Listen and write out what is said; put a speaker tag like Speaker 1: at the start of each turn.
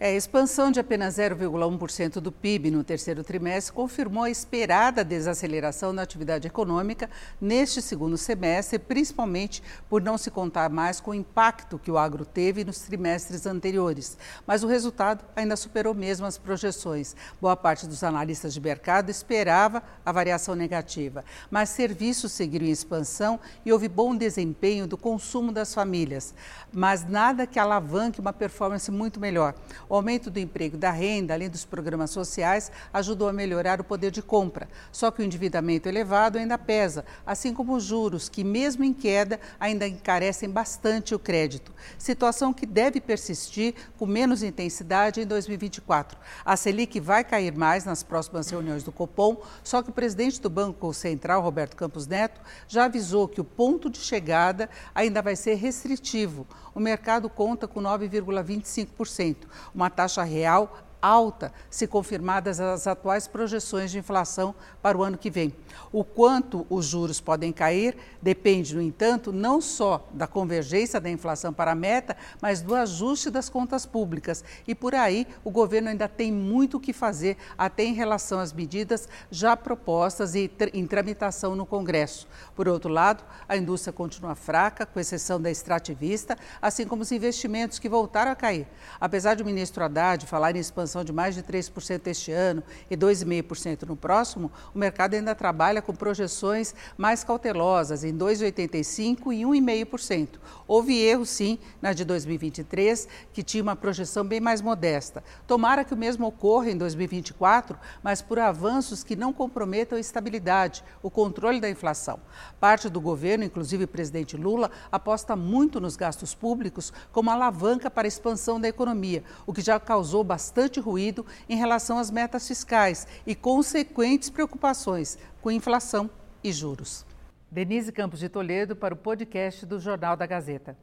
Speaker 1: É, a expansão de apenas 0,1% do PIB no terceiro trimestre confirmou a esperada desaceleração da atividade econômica neste segundo semestre, principalmente por não se contar mais com o impacto que o agro teve nos trimestres anteriores. Mas o resultado ainda superou mesmo as projeções. Boa parte dos analistas de mercado esperava a variação negativa, mas serviços seguiram em expansão e houve bom desempenho do consumo das famílias, mas nada que alavanque uma performance muito melhor. O aumento do emprego e da renda, além dos programas sociais, ajudou a melhorar o poder de compra. Só que o endividamento elevado ainda pesa, assim como os juros, que, mesmo em queda, ainda encarecem bastante o crédito. Situação que deve persistir com menos intensidade em 2024. A Selic vai cair mais nas próximas reuniões do Copom, só que o presidente do Banco Central, Roberto Campos Neto, já avisou que o ponto de chegada ainda vai ser restritivo. O mercado conta com 9,25% uma taxa real alta se confirmadas as atuais projeções de inflação para o ano que vem. O quanto os juros podem cair depende, no entanto, não só da convergência da inflação para a meta, mas do ajuste das contas públicas. E por aí, o governo ainda tem muito o que fazer, até em relação às medidas já propostas e em tramitação no Congresso. Por outro lado, a indústria continua fraca, com exceção da extrativista, assim como os investimentos que voltaram a cair. Apesar do ministro Haddad falar em expansão expansão de mais de 3% este ano e 2,5% no próximo, o mercado ainda trabalha com projeções mais cautelosas, em 2,85% e 1,5%. Houve erro, sim, na de 2023, que tinha uma projeção bem mais modesta. Tomara que o mesmo ocorra em 2024, mas por avanços que não comprometam a estabilidade, o controle da inflação. Parte do governo, inclusive o presidente Lula, aposta muito nos gastos públicos como alavanca para a expansão da economia, o que já causou bastante bastante ruído em relação às metas fiscais e consequentes preocupações com inflação e juros. Denise Campos de Toledo para o podcast do Jornal da Gazeta.